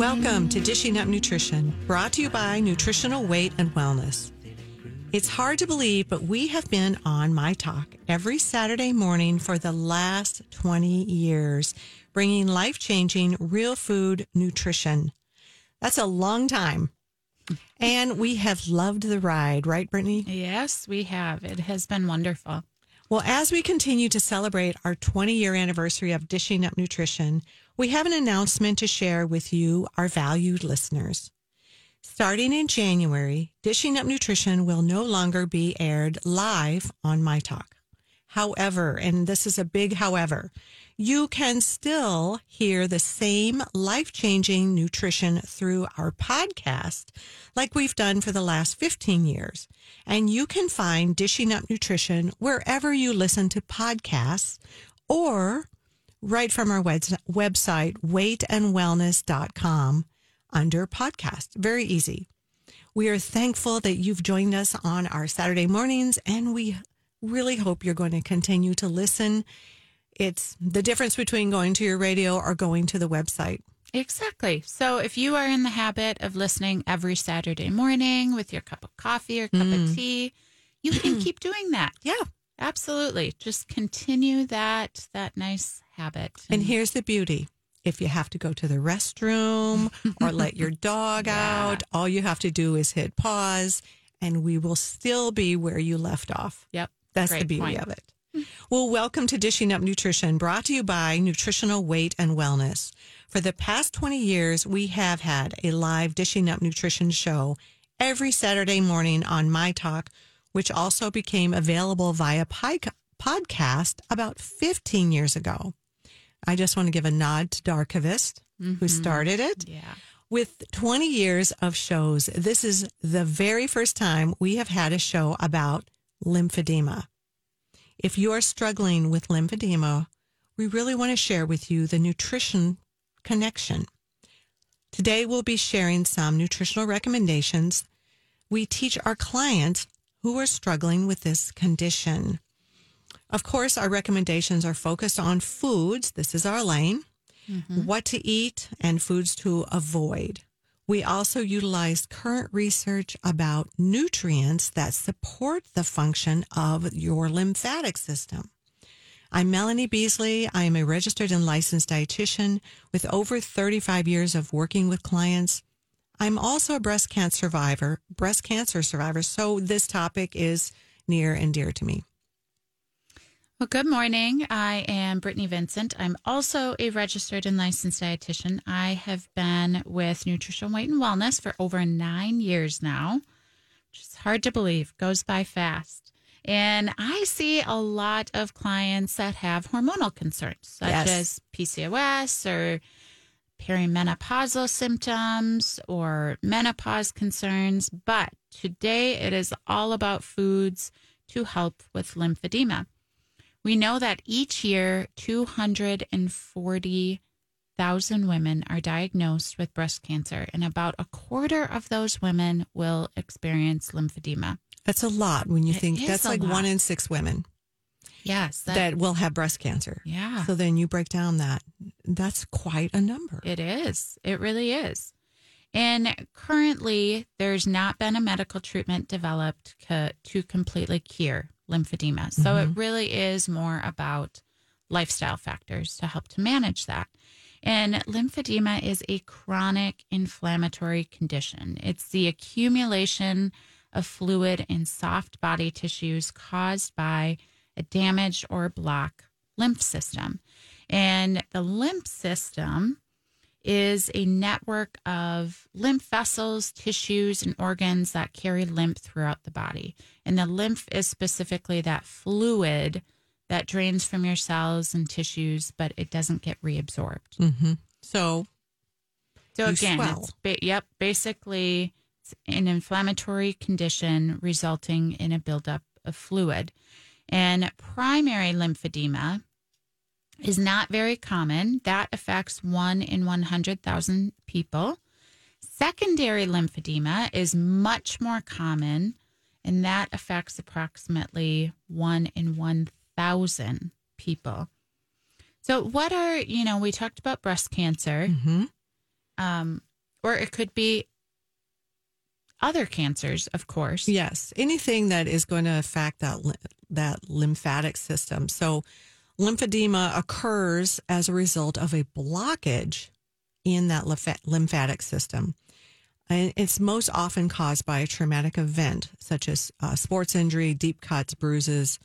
Welcome to Dishing Up Nutrition, brought to you by Nutritional Weight and Wellness. It's hard to believe, but we have been on My Talk every Saturday morning for the last 20 years, bringing life changing real food nutrition. That's a long time. And we have loved the ride, right, Brittany? Yes, we have. It has been wonderful. Well, as we continue to celebrate our 20 year anniversary of Dishing Up Nutrition, we have an announcement to share with you, our valued listeners. Starting in January, Dishing Up Nutrition will no longer be aired live on My Talk. However, and this is a big however, you can still hear the same life changing nutrition through our podcast, like we've done for the last 15 years. And you can find Dishing Up Nutrition wherever you listen to podcasts or right from our web- website, weightandwellness.com under podcast. Very easy. We are thankful that you've joined us on our Saturday mornings, and we really hope you're going to continue to listen. It's the difference between going to your radio or going to the website. Exactly. So if you are in the habit of listening every Saturday morning with your cup of coffee or cup mm. of tea, you can keep doing that. Yeah. Absolutely. Just continue that that nice habit. And, and here's the beauty. If you have to go to the restroom or let your dog yeah. out, all you have to do is hit pause and we will still be where you left off. Yep. That's Great the beauty point. of it. Well, welcome to Dishing Up Nutrition, brought to you by Nutritional Weight and Wellness. For the past 20 years, we have had a live Dishing Up Nutrition show every Saturday morning on My Talk, which also became available via podcast about 15 years ago. I just want to give a nod to Dar Kvist, mm-hmm. who started it. Yeah. With 20 years of shows, this is the very first time we have had a show about lymphedema. If you are struggling with lymphedema, we really want to share with you the nutrition connection. Today, we'll be sharing some nutritional recommendations we teach our clients who are struggling with this condition. Of course, our recommendations are focused on foods. This is our lane. Mm-hmm. What to eat and foods to avoid. We also utilize current research about nutrients that support the function of your lymphatic system. I'm Melanie Beasley. I am a registered and licensed dietitian with over 35 years of working with clients. I'm also a breast cancer survivor, breast cancer survivor, so this topic is near and dear to me. Well, good morning. I am Brittany Vincent. I'm also a registered and licensed dietitian. I have been with Nutrition Weight and Wellness for over nine years now, which is hard to believe, goes by fast. And I see a lot of clients that have hormonal concerns, such yes. as PCOS or perimenopausal symptoms or menopause concerns. But today it is all about foods to help with lymphedema. We know that each year, 240,000 women are diagnosed with breast cancer, and about a quarter of those women will experience lymphedema. That's a lot when you it think that's like lot. one in six women. Yes. That, that, will have breast cancer. Yeah. So then you break down that. That's quite a number. It is. It really is. And currently, there's not been a medical treatment developed to, to completely cure lymphedema. So mm-hmm. it really is more about lifestyle factors to help to manage that. And lymphedema is a chronic inflammatory condition. It's the accumulation of fluid in soft body tissues caused by a damaged or blocked lymph system. And the lymph system is a network of lymph vessels, tissues, and organs that carry lymph throughout the body. And the lymph is specifically that fluid that drains from your cells and tissues, but it doesn't get reabsorbed. Mm-hmm. So, so again, ba- yep, basically it's an inflammatory condition resulting in a buildup of fluid. And primary lymphedema is not very common. That affects one in 100,000 people. Secondary lymphedema is much more common, and that affects approximately one in 1,000 people. So, what are, you know, we talked about breast cancer. Mm-hmm. Um, Or it could be other cancers, of course. Yes, anything that is going to affect that that lymphatic system. So, lymphedema occurs as a result of a blockage in that lymph- lymphatic system. And it's most often caused by a traumatic event, such as uh, sports injury, deep cuts, bruises.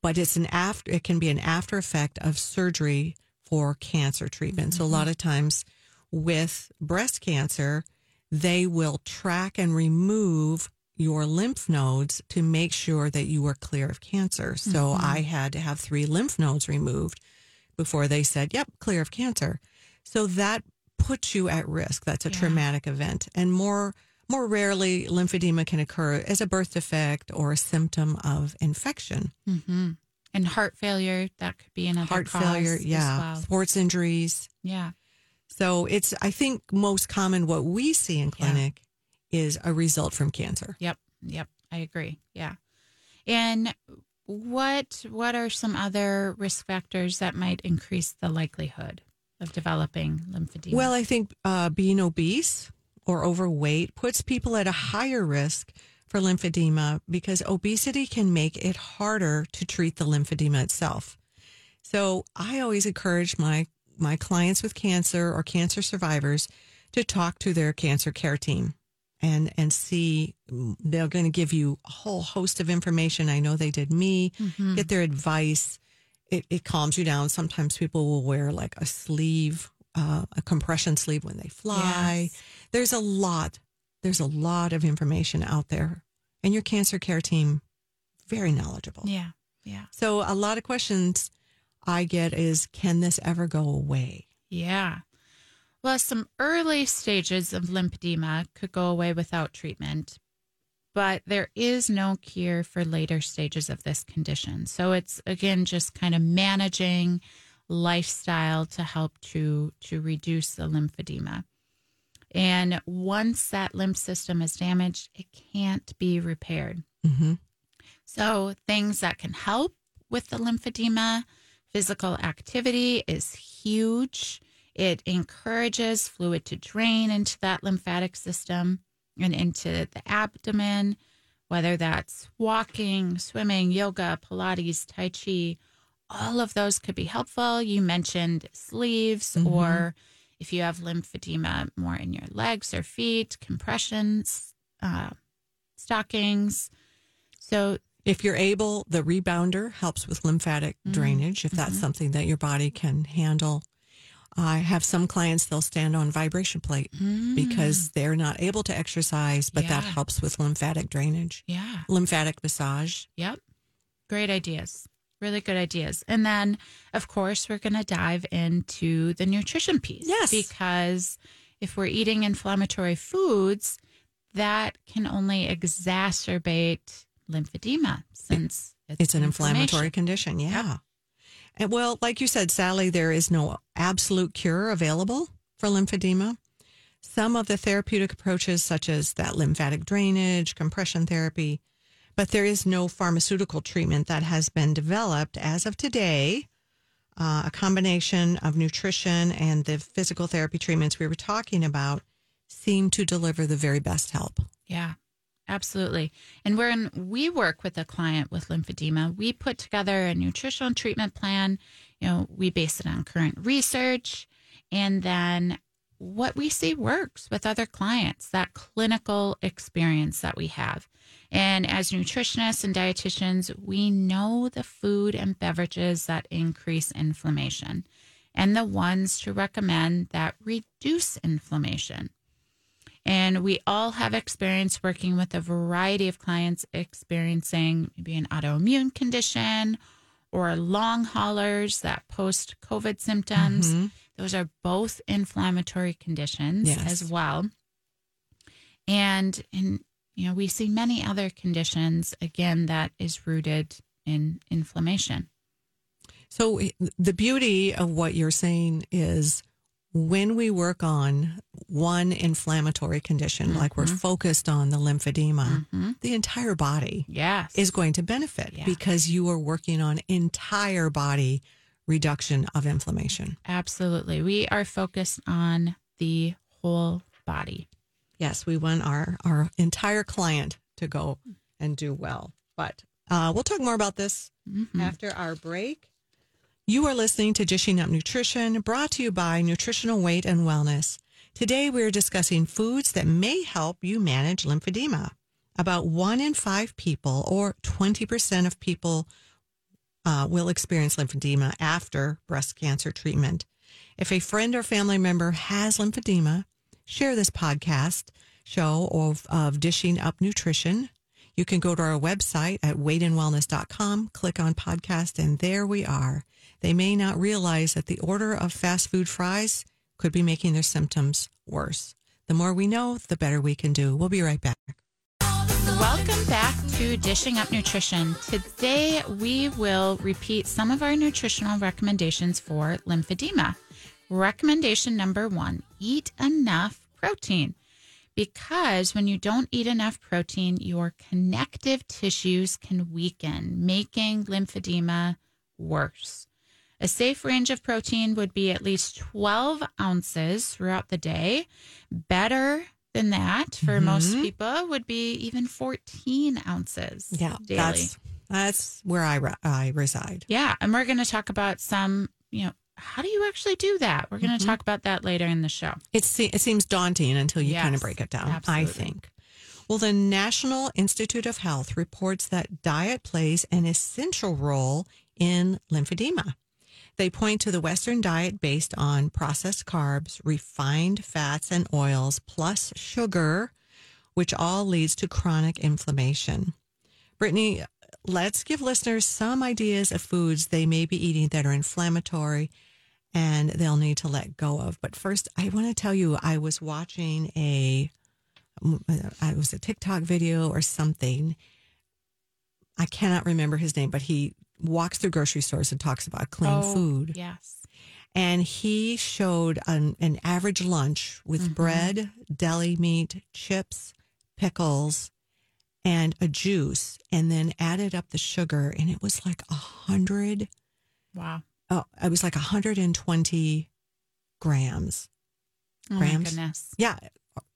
But it's an after. It can be an after effect of surgery for cancer treatment. So a lot of times with breast cancer, they will track and remove your lymph nodes to make sure that you are clear of cancer. So I had to have three lymph nodes removed before they said, yep, clear of cancer. So that puts you at risk. That's a Yeah. traumatic event. And more more rarely lymphedema can occur as a birth defect or a symptom of infection. hmm And heart failure, that could be another Heart failure, yeah. well. Sports injuries. Yeah. So it's I think most common what we see in clinic is a result from cancer. Yep. Yep. I agree. Yeah. And what what are some other risk factors that might increase the likelihood of developing lymphedema? Well, I think uh, being obese or overweight puts people at a higher risk for lymphedema because obesity can make it harder to treat the lymphedema itself. So I always encourage my my clients with cancer or cancer survivors to talk to their cancer care team and and see they're going to give you a whole host of information. I know they did me. Mhm. Get their advice. It, it calms you down. Sometimes people will wear like a sleeve, uh, a compression sleeve when they fly. Yes. There's a lot. There's a lot of information out there, and your cancer care team very knowledgeable. Yeah. Yeah. So a lot of questions I get is, can this ever go away? Yeah. Well, some early stages of lymphedema could go away without treatment, but there is no cure for later stages of this condition. So it's again just kind of managing lifestyle to help to to reduce the lymphedema. And once that lymph system is damaged, it can't be repaired. Mm-hmm. So, things that can help with the lymphedema, physical activity is huge. It encourages fluid to drain into that lymphatic system and into the abdomen, whether that's walking, swimming, yoga, Pilates, Tai Chi. All of those could be helpful. You mentioned sleeves, Mhm. or if you have lymphedema more in your legs or feet, compressions, uh, stockings. So If you're able, the rebounder helps with lymphatic Mm-hmm. drainage, if that's something that your body can handle. I have some clients, they'll stand on vibration plate because they're not able to exercise, but that Mm. Helps with lymphatic drainage. Yeah. Lymphatic massage. Yep. Great ideas. Really good ideas. And then, of course, we're going to dive into the nutrition piece. Yes. Because if we're eating inflammatory foods, that can only exacerbate lymphedema since it's, It's an inflammatory condition. Yeah. And well, like you said, Sally, there is no absolute cure available for lymphedema. Some of the therapeutic approaches, such as that lymphatic drainage, compression therapy, but there is no pharmaceutical treatment that has been developed as of today. Uh, a combination of nutrition and the physical therapy treatments we were talking about seem to deliver the very best help. Yeah, absolutely. And when we work with a client with lymphedema, we put together a nutritional treatment plan. You know, we base it on current research and then what we see works with other clients, that clinical experience that we have. And as nutritionists and dietitians, we know the food and beverages that increase inflammation and the ones to recommend that reduce inflammation. And we all have experience working with a variety of clients experiencing maybe an autoimmune condition or long haulers that post COVID symptoms. Mhm. Those are both inflammatory conditions Yes. as well. And in you know, we see many other conditions again that is rooted in inflammation. So the beauty of what you're saying is when we work on one inflammatory condition, like we're focused on the lymphedema, Mhm. the entire body Yes. is going to benefit Yeah. because you are working on entire body reduction of inflammation. Absolutely. We are focused on the whole body. Yes, we want our our entire client to go and do well. But uh, we'll talk more about this after our break. You are listening to Dishing Up Nutrition, brought to you by Nutritional Weight and Wellness. Today, we're discussing foods that may help you manage lymphedema. About one in five people, or 20% of people, uh, will experience lymphedema after breast cancer treatment. If a friend or family member has lymphedema, share this podcast show of, of Dishing Up Nutrition. You can go to our website at weightandwellness.com, click on podcast, and there we are. They may not realize that the order of fast food fries could be making their symptoms worse. The more we know, the better we can do. We'll be right back. Welcome back to Dishing Up Nutrition. Today we will repeat some of our nutritional recommendations for lymphedema. Recommendation number one eat enough protein. Because when you don't eat enough protein, your connective tissues can weaken, making lymphedema worse. A safe range of protein would be at least 12 ounces throughout the day. Better than that for mm-hmm. most people would be even 14 ounces Yeah, daily. that's that's where I re- I reside. Yeah, and we're going to talk about some, you know, how do you actually do that? We're going to mm-hmm. talk about that later in the show. It, se- it seems daunting until you kind of break it down, absolutely. I think. Well, the National Institute of Health reports that diet plays an essential role in lymphedema. They point to the Western diet based on processed carbs, refined fats and oils, plus sugar, which all leads to chronic inflammation. Brittany, let's give listeners some ideas of foods they may be eating that are inflammatory and they'll need to let go of. But first, I want to tell you, I was watching a, it was a TikTok video or something. I cannot remember his name, but he walks through grocery stores and talks about clean Oh, food. Yes. And he showed an, an average lunch with Mm-hmm. bread, deli meat, chips, pickles, and a juice, and then added up the sugar, and it was like a hundred. Wow. Oh, it was like 120 grams. Oh Grams? my goodness. Yeah.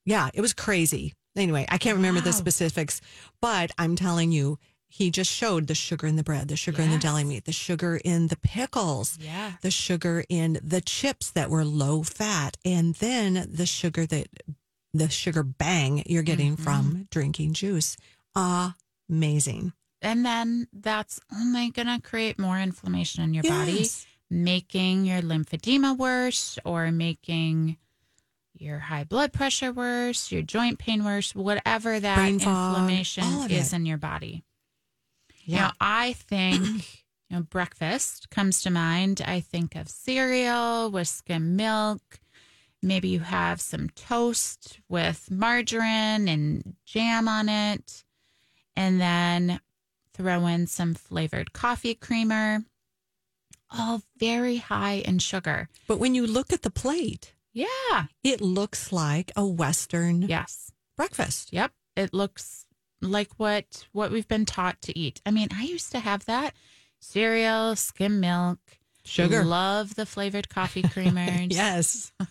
Yeah. It was crazy. Anyway, I can't remember the specifics, but I'm telling you, he just showed the sugar in the bread, the sugar in the deli meat, the sugar in the pickles, Yeah. the sugar in the chips that were low fat, and then the sugar that the sugar bang you're getting Mm-hmm. from drinking juice. Amazing. And then that's only going to create more inflammation in your body, making your lymphedema worse or making your high blood pressure worse, your joint pain worse, whatever that Brain fog, inflammation of is in your body. Yeah. know, I think, you know, breakfast comes to mind. I think of cereal with skim milk. Maybe you have some toast with margarine and jam on it. And then throw in some flavored coffee creamer. All very high in sugar. But when you look at the plate, Yeah. it looks like a Western Yes. breakfast. Yep. It looks like what what we've been taught to eat. I mean, I used to have that cereal, skim milk, Sugar. Love the flavored coffee creamers. Yes.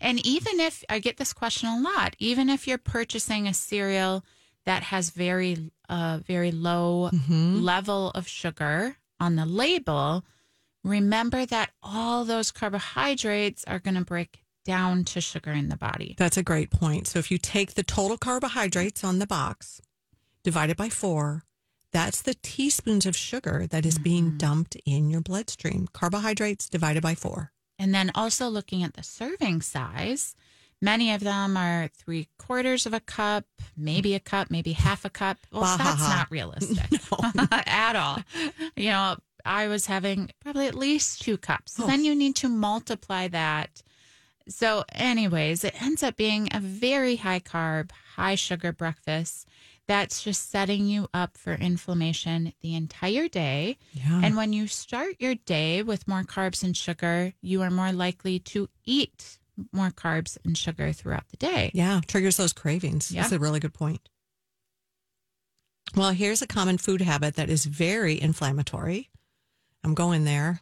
And even if I get this question a lot, even if you're purchasing a cereal that has very uh very low level of sugar on the label, remember that all those carbohydrates are going to break down to sugar in the body. That's a great point. So if you take the total carbohydrates on the box, divide it by four, that's the teaspoons of sugar that is being mm-hmm. dumped in your bloodstream. Carbohydrates divided by four. And then also looking at the serving size, many of them are three quarters of a cup, maybe a cup, maybe half a cup. Well, Bah, ha, that's ha. not realistic at all. You know, I was having probably at least two cups. Oh. Then you need to multiply that. So, anyways, it ends up being a very high carb, high sugar breakfast that's just setting you up for inflammation the entire day. Yeah. And when you start your day with more carbs and sugar, you are more likely to eat more carbs and sugar throughout the day. yeah. Triggers those cravings. Yeah. That's a really good point. Well, here's a common food habit that is very inflammatory. I'm going there.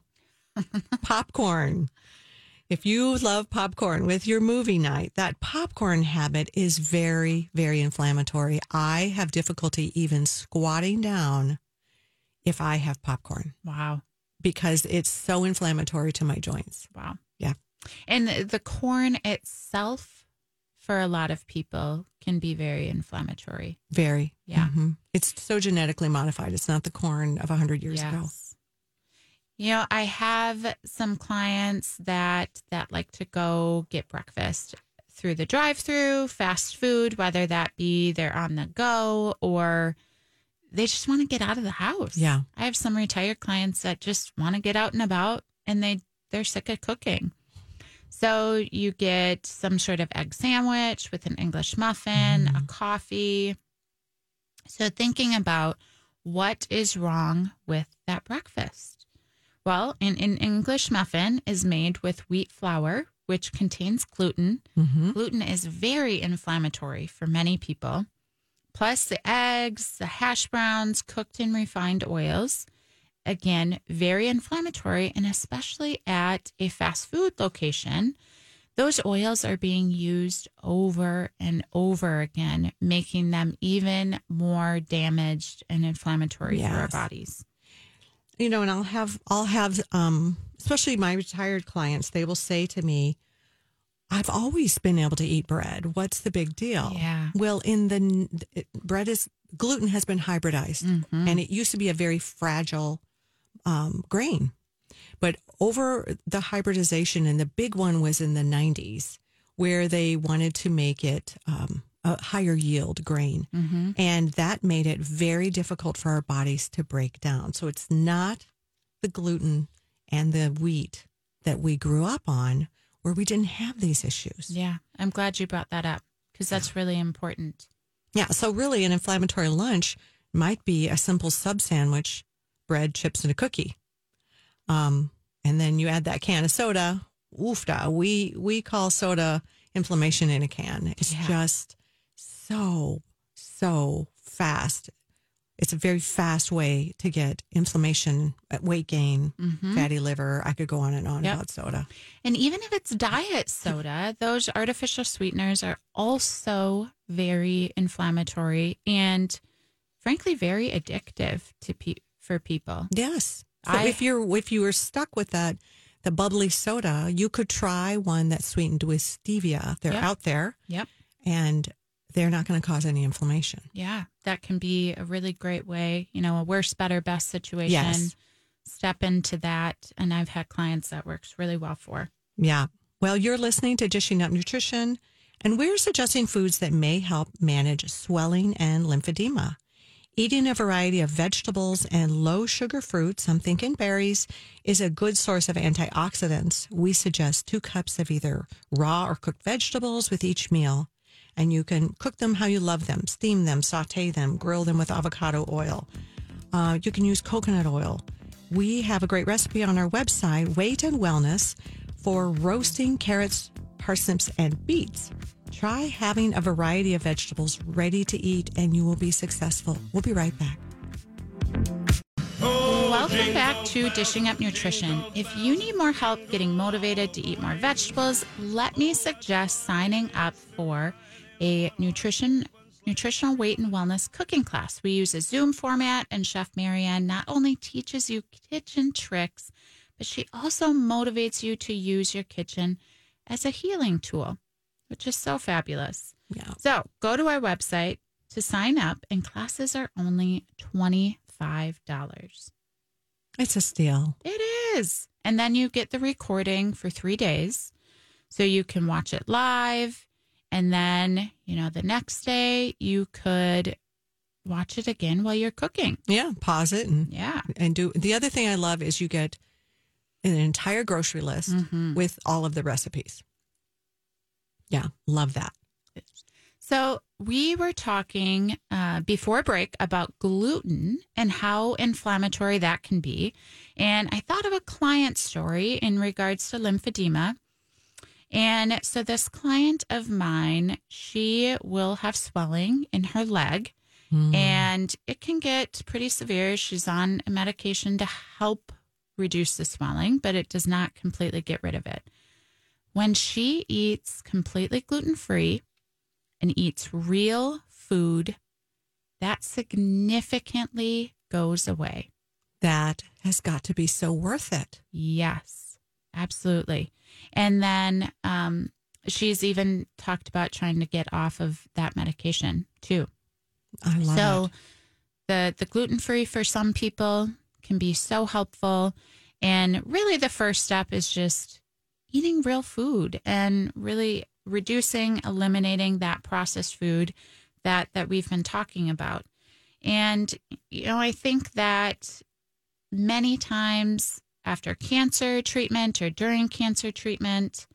Popcorn. If you love popcorn with your movie night, that popcorn habit is very, very inflammatory. I have difficulty even squatting down if I have popcorn Wow. because it's so inflammatory to my joints. Wow. Yeah. And the, corn itself, for a lot of people, can be very inflammatory. Very. Yeah. Mhm. It's so genetically modified. It's not the corn of 100 years ago. You know, I have some clients that that like to go get breakfast through the drive-through, fast food, whether that be they're on the go or they just want to get out of the house. Yeah. I have some retired clients that just want to get out and about and they they're sick of cooking. So you get some sort of egg sandwich with an English muffin, a mm-hmm. coffee. So thinking about what is wrong with that breakfast. Well, an, an English muffin is made with wheat flour, which contains gluten. hmm Gluten is very inflammatory for many people. Plus, the eggs, the hash browns cooked in refined oils. Again, very inflammatory, and especially at a fast food location, those oils are being used over and over again, making them even more damaged and inflammatory for our bodies. You know, and I'll have I'll have um especially my retired clients, they will say to me, I've always been able to eat bread. What's the big deal? Yeah. Well, in the it, bread is gluten has been hybridized Mm-hmm. and it used to be a very fragile um, grain. But over the hybridization and the big one was in the 90s where they wanted to make it um, a higher yield grain. Mm-hmm. And that made it very difficult for our bodies to break down. So it's not the gluten and the wheat that we grew up on where we didn't have these issues. Yeah, I'm glad you brought that up because that's really important. Yeah. So really, an inflammatory lunch might be a simple sub sandwich, bread, chips, and a cookie. Um, and then you add that can of soda. Oofda. We we call soda inflammation in a can. It's Yeah. just so so fast. It's a very fast way to get inflammation, uh, weight gain, fatty liver. I could go on and on Mm-hmm. Yep. about soda. And even if it's diet soda, those artificial sweeteners are also very inflammatory and frankly very addictive to pe- for people. Yes. So I- if you're if you were stuck with that the bubbly soda, you could try one that's sweetened with stevia. They're Yep. out there Yep. and they're not going to cause any inflammation. Yeah, that can be a really great way, you know, a worse, better, best situation. Yes. Step into that. And I've had clients that works really well for. Yeah. Well, you're listening to Dishing Up Nutrition, and we're suggesting foods that may help manage swelling and lymphedema. Eating a variety of vegetables and low sugar fruits, I'm thinking berries, is a good source of antioxidants. We suggest two cups of either raw or cooked vegetables with each meal. And you can cook them how you love them, steam them, saute them, grill them with avocado oil. Uh, you can use coconut oil. We have a great recipe on our website, Weight and Wellness, for roasting carrots, parsnips, and beets. Try having a variety of vegetables ready to eat, and you will be successful. We'll be right back. Welcome back to Dishing Up Nutrition. If you need more help getting motivated to eat more vegetables, let me suggest signing up for a nutrition nutritional weight and wellness cooking class. We use a Zoom format and Chef Marianne not only teaches you kitchen tricks, but she also motivates you to use your kitchen as a healing tool, which is so fabulous. Yeah. So go to our website to sign up, and classes are only $25. It's a steal. It is. And then you get the recording for three days. So you can watch it live. And then, you know, the next day you could watch it again while you're cooking. Yeah, pause it and Yeah. and do. The other thing I love is you get an entire grocery list Mhm. with all of the recipes. Yeah, love that. So we were talking uh, before break about gluten and how inflammatory that can be. And I thought of a client story in regards to lymphedema. And so this client of mine, she will have swelling in her leg hmm. and it can get pretty severe. She's on a medication to help reduce the swelling, but it does not completely get rid of it. when she eats completely gluten free and eats real food, that significantly goes away. That has got to be so worth it. Yes, absolutely. And then um, she's even talked about trying to get off of that medication too. I love so it. the the gluten free for some people can be so helpful, and really the first step is just eating real food and really reducing, eliminating that processed food that that we've been talking about. And you know, I think that many times after cancer treatment or during cancer treatment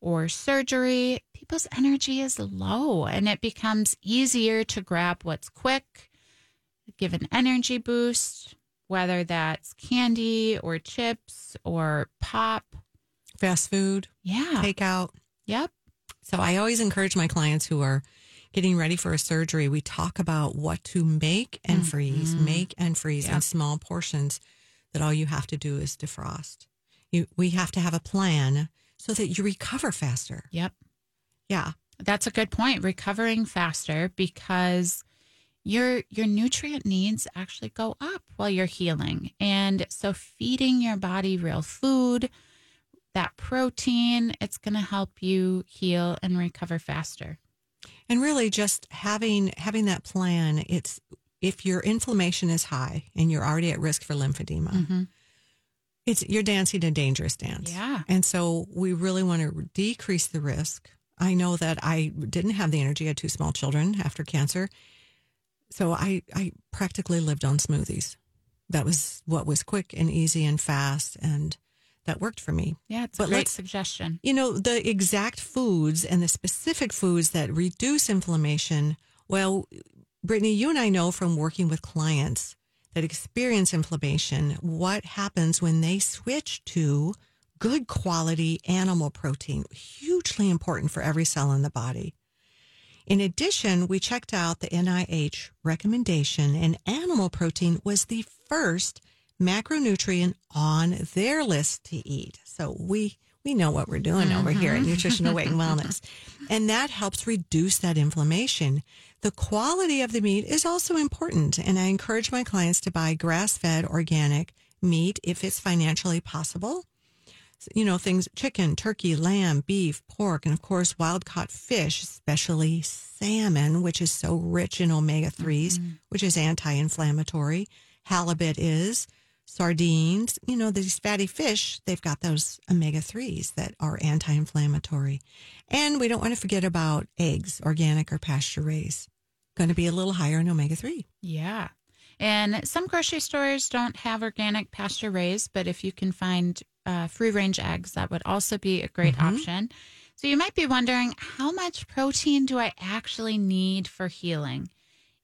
or surgery, people's energy is low and it becomes easier to grab what's quick, give an energy boost, whether that's candy or chips or pop. Fast food, Yeah. takeout. Yep. So I always encourage my clients who are getting ready for a surgery, we talk about what to make and mm-hmm. freeze, make and freeze in small portions that all you have to do is defrost. You, we have to have a plan so that you recover faster. Yep. Yeah. That's a good point. Recovering faster because your your nutrient needs actually go up while you're healing. And so feeding your body real food, that protein, it's going to help you heal and recover faster. And really just having having that plan, it's if your inflammation is high and you're already at risk for lymphedema, mm-hmm. it's you're dancing a dangerous dance. Yeah. And so we really want to decrease the risk. I know that I didn't have the energy. I had two small children after cancer. So I, I practically lived on smoothies. That was what was quick and easy and fast. And that worked for me. Yeah, it's But a great suggestion. You know, the exact foods and the specific foods that reduce inflammation. Well, Brittany, you and I know from working with clients that experience inflammation what happens when they switch to good quality animal protein, hugely important for every cell in the body. In addition, we checked out the NIH recommendation, and animal protein was the first macronutrient on their list to eat. So we we know what we're doing over here at mm-hmm. Nutritional Weight and Wellness. And that helps reduce that inflammation. The quality of the meat is also important. And I encourage my clients to buy grass fed organic meat if it's financially possible you know, things chicken, turkey, lamb, beef, pork, and of course, wild caught fish, especially salmon, which is so rich in omega 3s, mm-hmm. which is anti inflammatory. Halibut is, sardines, you know, these fatty fish, they've got those omega 3s that are anti inflammatory. And we don't want to forget about eggs, organic or pasture raised. Going to be a little higher in omega 3. Yeah. And some grocery stores don't have organic pasture raised, but if you can find uh, free range eggs, that would also be a great option. So you might be wondering how much protein do I actually need for healing?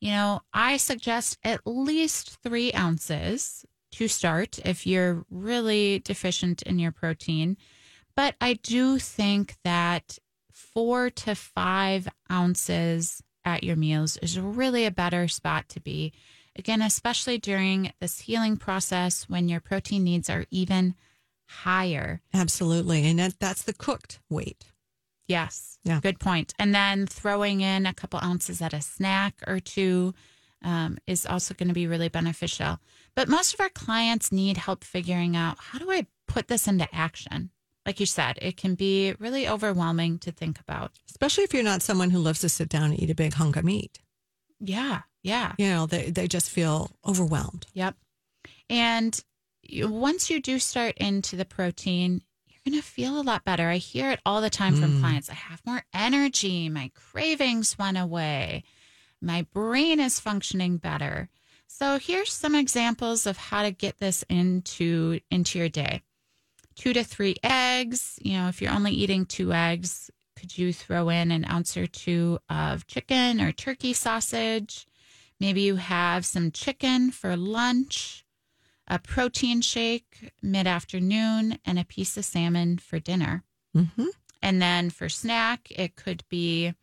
You know, I suggest at least three ounces to start if you're really deficient in your protein. But I do think that four to five ounces at your meals is really a better spot to be. Again, especially during this healing process when your protein needs are even higher. Absolutely. And that, that's the cooked weight. Yes. Yeah. Good point. And then throwing in a couple ounces at a snack or two um, is also going to be really beneficial. But most of our clients need help figuring out how do I put this into action? Like you said, it can be really overwhelming to think about. Especially if you're not someone who loves to sit down and eat a big hunk of meat. Yeah. Yeah. You know, they, they just feel overwhelmed. Yep. And once you do start into the protein, you're going to feel a lot better. I hear it all the time from mm. clients. I have more energy. My cravings went away. My brain is functioning better. So here's some examples of how to get this into into your day. Two to three eggs. You know, if you're only eating two eggs, could you throw in an ounce or two of chicken or turkey sausage? Maybe you have some chicken for lunch, a protein shake mid afternoon, and a piece of salmon for dinner. hmm And then for snack, it could be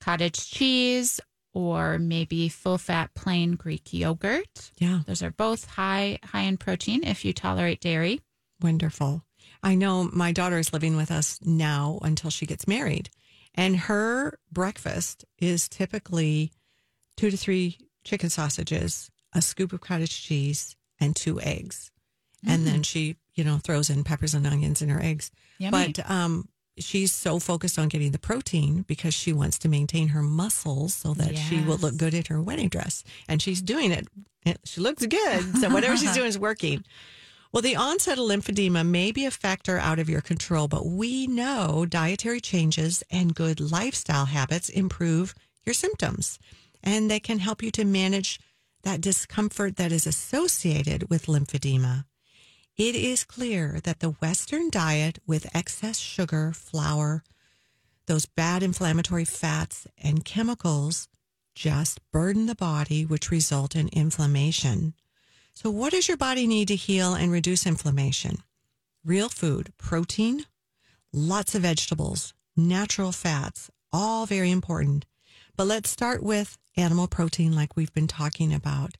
cottage cheese or maybe full fat plain Greek yogurt. Yeah, Those are both high high in protein if you tolerate dairy. Wonderful. I know my daughter is living with us now until she gets married, and her breakfast is typically two to three chicken sausages, a scoop of cottage cheese, and two eggs. And then she, you know, throws in peppers and onions in her eggs. Yummy. But um, she's so focused on getting the protein because she wants to maintain her muscles so that she will look good in her wedding dress. And she's doing it. She looks good. So whatever she's doing is working. Well, the onset of lymphedema may be a factor out of your control, but we know dietary changes and good lifestyle habits improve your symptoms and they can help you to manage that discomfort that is associated with lymphedema. It is clear that the Western diet with excess sugar, flour, those bad inflammatory fats, and chemicals just burden the body, which result in inflammation. So, what does your body need to heal and reduce inflammation? Real food, protein, lots of vegetables, natural fats, all very important. But let's start with animal protein, like we've been talking about.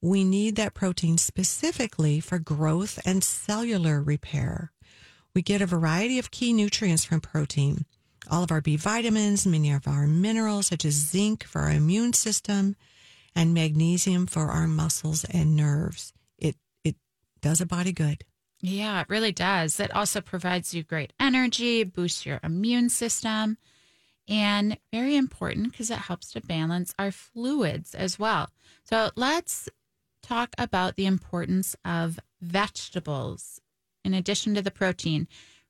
We need that protein specifically for growth and cellular repair. We get a variety of key nutrients from protein. All of our B vitamins, many of our minerals, such as zinc for our immune system, and magnesium for our muscles and nerves. It it does a body good. Yeah, it really does. It also provides you great energy, boosts your immune system, and very important because it helps to balance our fluids as well. So let's talk about the importance of vegetables in addition to the protein.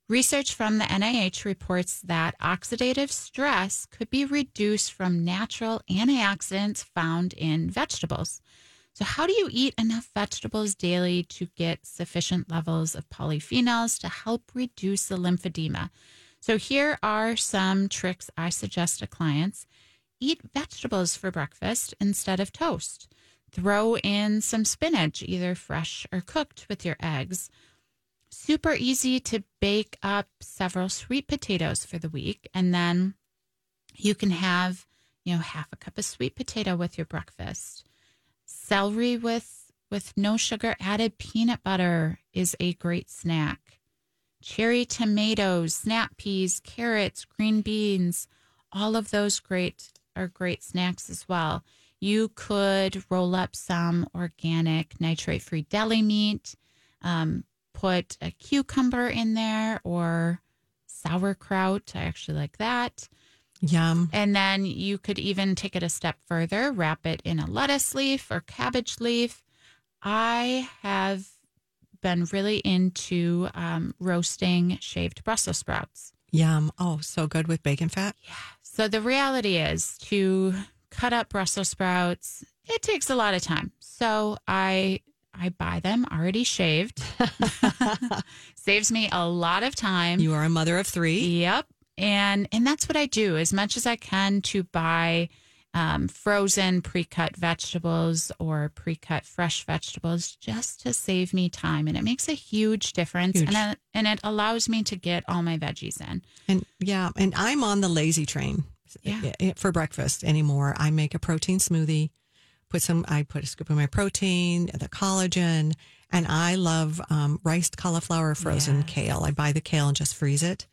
Research from the NIH reports that oxidative stress could be reduced from natural antioxidants found in vegetables. So, how do you eat enough vegetables daily to get sufficient levels of polyphenols to help reduce the lymphedema? So, here are some tricks I suggest to clients eat vegetables for breakfast instead of toast. Throw in some spinach, either fresh or cooked, with your eggs. Super easy to bake up several sweet potatoes for the week. And then you can have, you know, half a cup of sweet potato with your breakfast. Celery with with no sugar added peanut butter is a great snack. Cherry tomatoes, snap peas, carrots, green beans, all of those great are great snacks as well. You could roll up some organic nitrate free deli meat, um, put a cucumber in there or sauerkraut. I actually like that. Yum. And then you could even take it a step further, wrap it in a lettuce leaf or cabbage leaf. I have been really into um, roasting shaved Brussels sprouts. Yum. Oh, so good with bacon fat. Yeah. So the reality is to cut up Brussels sprouts, it takes a lot of time. So I I buy them already shaved. Saves me a lot of time. You are a mother of three. Yep. And and that's what I do as much as I can to buy um, frozen pre-cut vegetables or pre-cut fresh vegetables just to save me time and it makes a huge difference Huge. and it, and it allows me to get all my veggies in. And yeah, and I'm on the lazy train Yeah. for breakfast anymore. I make a protein smoothie, put some, I put a scoop of my protein, the collagen, and I love um, riced cauliflower frozen kale. I buy the kale and just freeze it.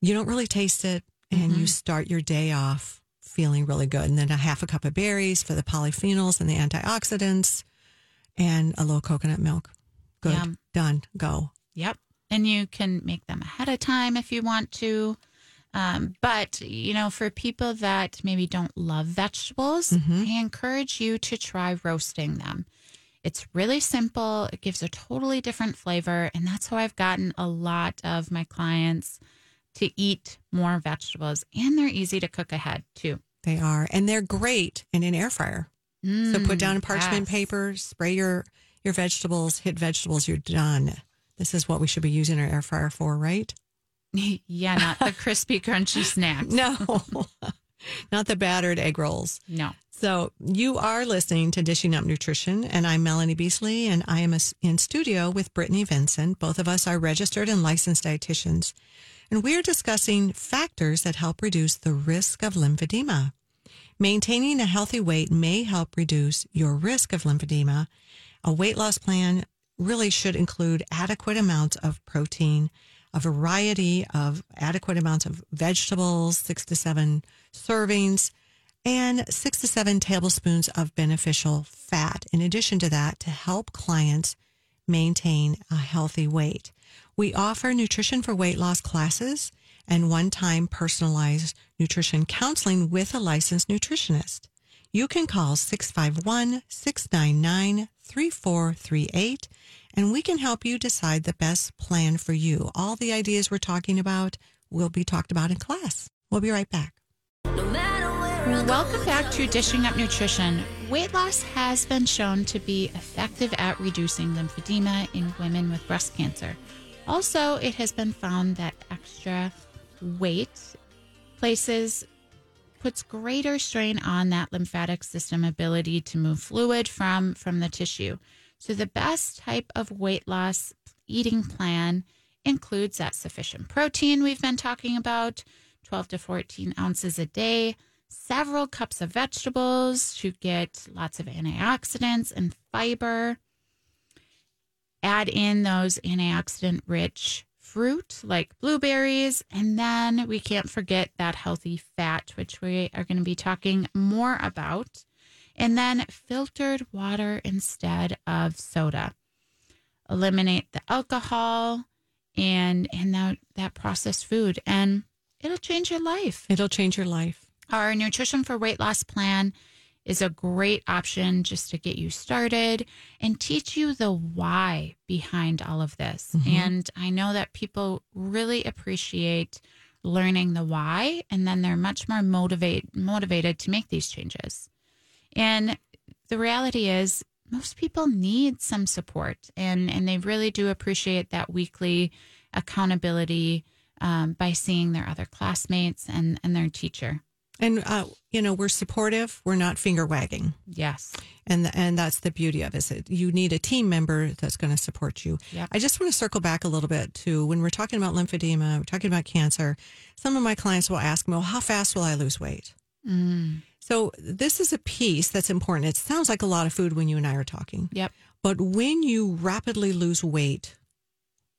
You don't really taste it, and Mm-hmm. you start your day off feeling really good. And then a half a cup of berries for the polyphenols and the antioxidants, and a little coconut milk. Good. Yum. Done. Go. Yep. And you can make them ahead of time if you want to. Um, but, you know, for people that maybe don't love vegetables, Mm-hmm. I encourage you to try roasting them. It's really simple, it gives a totally different flavor. And that's how I've gotten a lot of my clients to eat more vegetables. And they're easy to cook ahead, too. They are, and they're great in an air fryer. So put down Mm, parchment yes. paper, spray your your vegetables, hit vegetables, you're done. This is what we should be using our air fryer for, right? yeah, not the crispy, crunchy snacks. No. Not the battered egg rolls. No. So you are listening to Dishing Up Nutrition, and I'm Melanie Beasley, and I am in studio with Brittany Vincent. Both of us are registered and licensed dietitians, and we're discussing factors that help reduce the risk of lymphedema. Maintaining a healthy weight may help reduce your risk of lymphedema. A weight loss plan really should include adequate amounts of protein, a variety of adequate amounts of vegetables, six to seven servings, and six to seven tablespoons of beneficial fat. In addition to that, to help clients maintain a healthy weight. We offer nutrition for weight loss classes and one time personalized nutrition counseling with a licensed nutritionist. You can call 651 699 3438 and we can help you decide the best plan for you. All the ideas we're talking about will be talked about in class. We'll be right back. Welcome back to Dishing Up Nutrition. Weight loss has been shown to be effective at reducing lymphedema in women with breast cancer. Also, it has been found that extra weight places puts greater strain on that lymphatic system ability to move fluid from from the tissue. So the best type of weight loss eating plan includes that sufficient protein we've been talking about, 12 to 14 ounces a day, several cups of vegetables to get lots of antioxidants and fiber. Add in those antioxidant rich fruit like blueberries. And then we can't forget that healthy fat, which we are going to be talking more about. And then filtered water instead of soda. Eliminate the alcohol and and that, that processed food and it'll change your life. It'll change your life. Our nutrition for weight loss plan is a great option just to get you started and teach you the why behind all of this. Mm-hmm. And I know that people really appreciate learning the why and then they're much more motivate motivated to make these changes. And the reality is most people need some support and and they really do appreciate that weekly accountability um, by seeing their other classmates and and their teacher. And uh, you know, we're supportive. We're not finger wagging. Yes. And and that's the beauty of it. Is you need a team member that's going to support you. Yep. I just want to circle back a little bit to when we're talking about lymphedema, we're talking about cancer. Some of my clients will ask me, "Well, how fast will I lose weight?" Mm. So this is a piece that's important. It sounds like a lot of food when you and I are talking. Yep. But when you rapidly lose weight,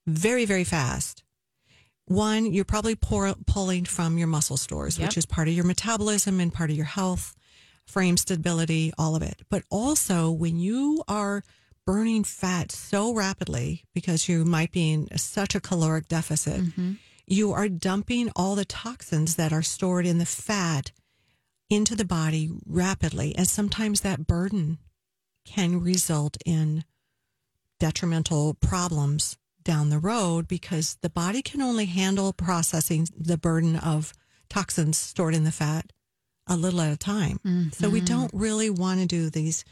very very fast, one, you're probably pour, pulling from your muscle stores, Yep. which is part of your metabolism and part of your health, frame stability, all of it. But also, when you are burning fat so rapidly because you might be in such a caloric deficit, Mhm. you are dumping all the toxins that are stored in the fat into the body rapidly. And sometimes that burden can result in detrimental problems down the road because the body can only handle processing the burden of toxins stored in the fat a little at a time. So we Mhm. don't really want to do these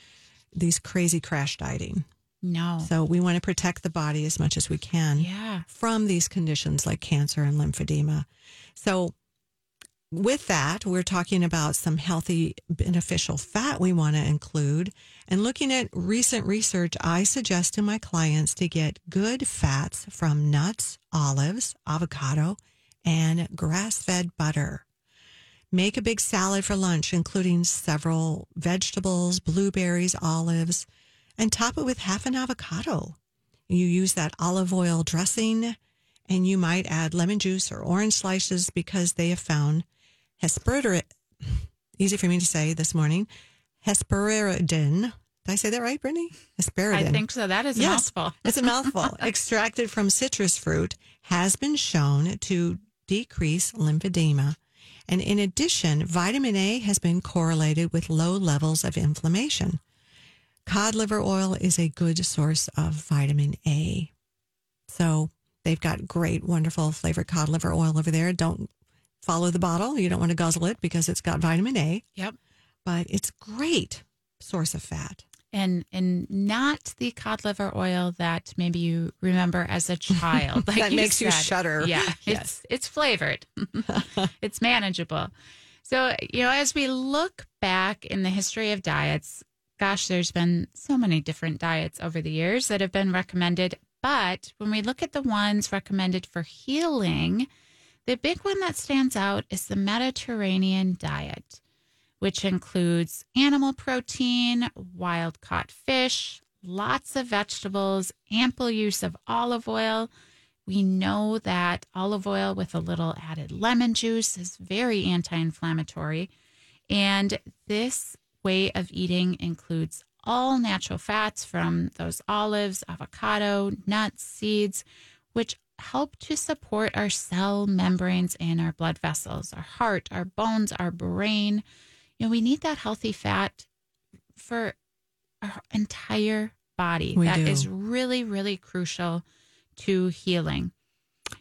these crazy crash dieting. No. So we want to protect the body as much as we can yeah. from these conditions like cancer and lymphedema. So, with that, we're talking about some healthy, beneficial fat we want to include. And looking at recent research, I suggest to my clients to get good fats from nuts, olives, avocado, and grass fed butter. Make a big salad for lunch, including several vegetables, blueberries, olives, and top it with half an avocado. You use that olive oil dressing, and you might add lemon juice or orange slices because they have found hesperidin. Easy for me to say this morning. Hesperidin. Did I say that right, Brittany? Hesperidin. I think so. That is a Yes. mouthful. It's a mouthful. Extracted from citrus fruit has been shown to decrease lymphedema. And in addition, vitamin A has been correlated with low levels of inflammation. Cod liver oil is a good source of vitamin A. So they've got great, wonderful flavored cod liver oil over there. Don't follow the bottle. You don't want to guzzle it because it's got vitamin A, Yep. but it's great source of fat. And and not the cod liver oil that maybe you remember as a child. Like That makes you shudder. Yeah. Yes. It's it's flavored. it's manageable. So, you know, as we look back in the history of diets, gosh, there's been so many different diets over the years that have been recommended. But when we look at the ones recommended for healing, the big one that stands out is the Mediterranean diet, which includes animal protein, wild caught fish, lots of vegetables, ample use of olive oil. We know that olive oil with a little added lemon juice is very anti inflammatory. And this way of eating includes all natural fats from those olives, avocado, nuts, seeds, which help to support our cell membranes and our blood vessels, our heart, our bones, our brain. You know, we need that healthy fat for our entire body. We That do. is really, really crucial to healing.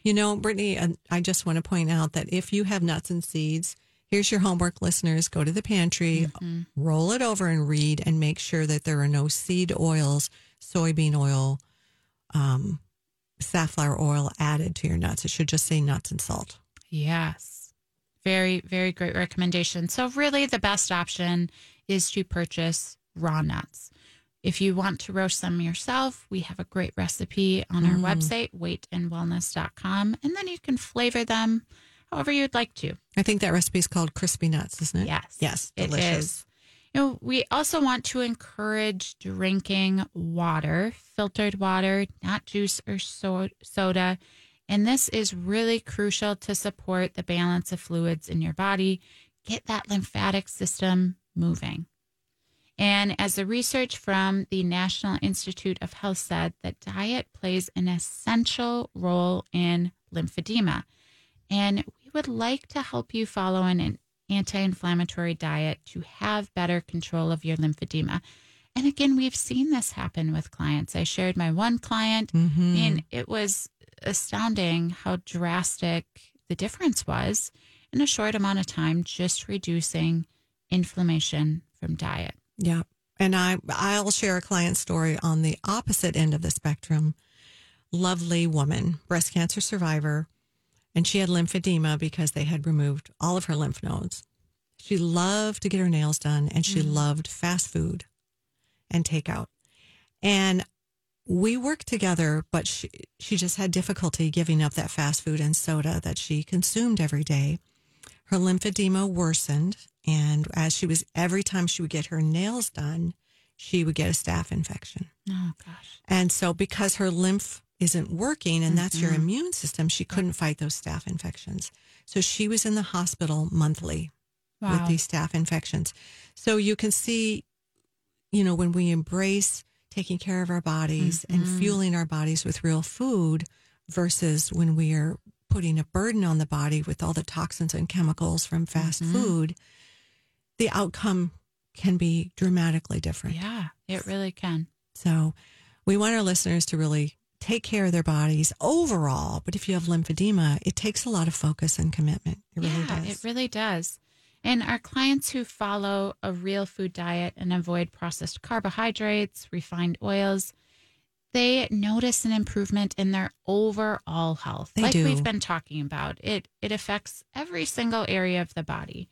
You know, Brittany, I just want to point out that if you have nuts and seeds, here's your homework, listeners. Go to the pantry, Mm-hmm. roll it over and read, and make sure that there are no seed oils, soybean oil, um, safflower oil added to your nuts. It should just say nuts and salt. Yes. Very, very great recommendation. So, really, the best option is to purchase raw nuts. If you want to roast them yourself, we have a great recipe on our mm. website, weightandwellness.com, and then you can flavor them however you'd like to. I think that recipe is called crispy nuts, isn't it? Yes. Yes. it Delicious. is. You know, we also want to encourage drinking water, filtered water, not juice or so- soda. And this is really crucial to support the balance of fluids in your body, get that lymphatic system moving. And as the research from the National Institute of Health said, that diet plays an essential role in lymphedema. And we would like to help you follow in an anti inflammatory diet to have better control of your lymphedema. And again, we've seen this happen with clients. I shared my one client, Mhm. and it was astounding how drastic the difference was in a short amount of time, just reducing inflammation from diet. Yeah. And I I'll share a client story on the opposite end of the spectrum. Lovely woman, breast cancer survivor, and she had lymphedema because they had removed all of her lymph nodes. She loved to get her nails done and she mm-hmm. loved fast food and takeout. And we worked together, but she, she just had difficulty giving up that fast food and soda that she consumed every day. Her lymphedema worsened. And as she was, every time she would get her nails done, she would get a staph infection. Oh, gosh. And so, because her lymph isn't working and that's Mm-hmm. your immune system, she couldn't fight those staph infections. So, she was in the hospital monthly with these staph infections. So, you can see, you know, when we embrace taking care of our bodies and Mm-hmm. fueling our bodies with real food versus when we are putting a burden on the body with all the toxins and chemicals from fast Mm-hmm. food, the outcome can be dramatically different. Yeah, it really can. So we want our listeners to really take care of their bodies overall. But if you have lymphedema, it takes a lot of focus and commitment. It really yeah, does. it really does. And our clients who follow a real food diet and avoid processed carbohydrates, refined oils, they notice an improvement in their overall health. They like do. we've been talking about. It it affects every single area of the body.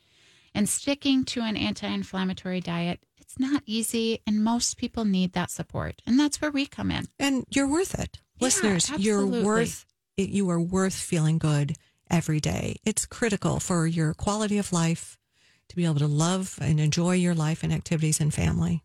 And sticking to an anti-inflammatory diet, it's not easy and most people need that support. And that's where we come in. and you're worth it. Yeah, Listeners, you're worth it. You are worth feeling good every day. It's critical for your quality of life to be able to love and enjoy your life and activities and family.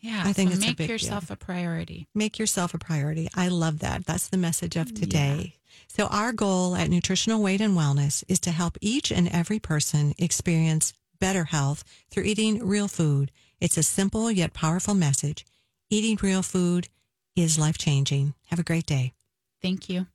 Yeah, I think so it's a make big deal. yourself a priority. Make yourself a priority. I love that. That's the message of today. So, our goal at Nutritional Weight and Wellness is to help each and every person experience better health through eating real food. It's a simple yet powerful message. Eating real food is life changing. Have a great day. Thank you.